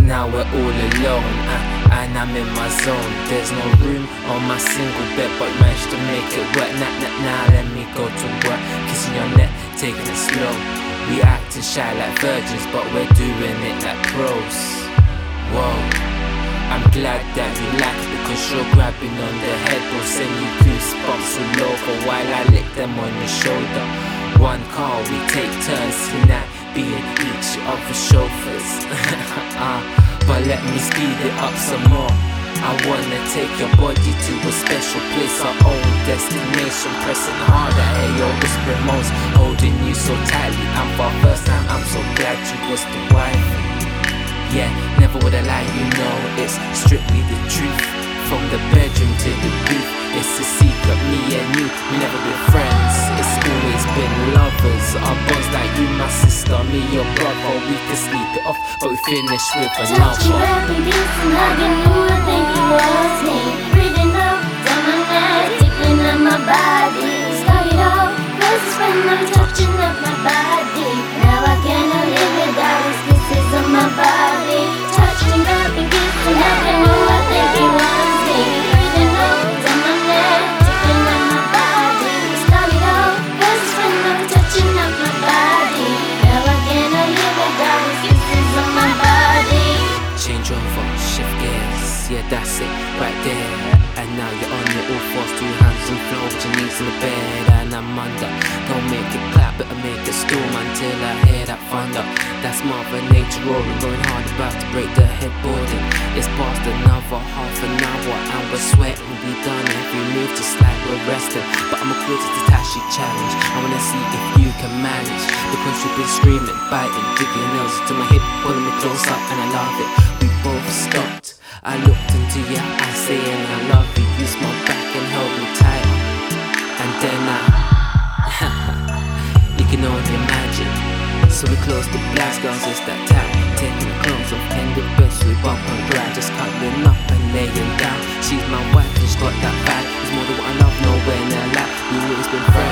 Now we're all alone, uh, and I'm in my zone. There's no room on my single bed, but managed to make it work. Now, now, now let me go to work. Kissing your neck, taking it slow. We acting shy like virgins, but we're doing it like pros. Whoa. I'm glad that you like it because you're grabbing on the head will send you goosebumps all over while I lick them on your shoulder. One car, we take turns tonight, being each other's chauffeurs. uh, but let me speed it up some more. I wanna take your body to a special place, our own destination. Pressing harder, hey, your whispering moans, holding you so tightly. And for first time, I'm so glad you was the wife. Yeah, never would I lie, you know it's strictly the truth. From the bedroom to the booth, it's a secret, me and you, we never been friends. It's always been lovers. Our bonds like you, my sister, me, your brother. We can sleep it off, but we finish with Touch you another. up and kiss and hugging you, I think was me. Breathing yeah, that's it, right there. And now you're on your all fours, two hands and floor, with your knees in the bed, and I'm under. Don't make it clap, better make it storm until I hear that thunder. That's Mother Nature roaring, going hard, about to break the headboarding. It's past another half an hour, and we're sweating. We done every move, just like we're resting. But I'm a quarter to Tashi challenge. I wanna see if you can manage. Because you've been screaming, biting, digging nails to my hip, pulling me close up, and I love it. Both stopped. I looked into your eyes, saying I love you. You smiled back and held me tight. And then I, you can only imagine. So we closed the blast, girls, it's that time. Taking the clothes off, and the bed, we bump and grind. Just cuddling up and laying down. She's my wife, and she's got that vibe. It's more than what I love, nowhere near like. We've always been friends,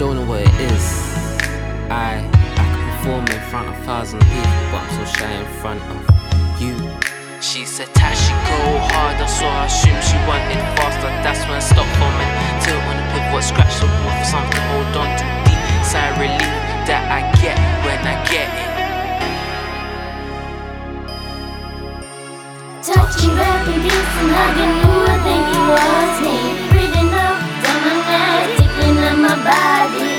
don't know what it is. I I could perform in front of thousands of people, but I'm so shy in front of you. She said, Tashi, go harder, so I assume she wanted faster. That's when I stopped for me. Tilt on the pivot, scratch the wall for something to hold on to. Deep sigh relief that I get when I get it. Touching up and kissing, hugging you, I think it was me. Tickling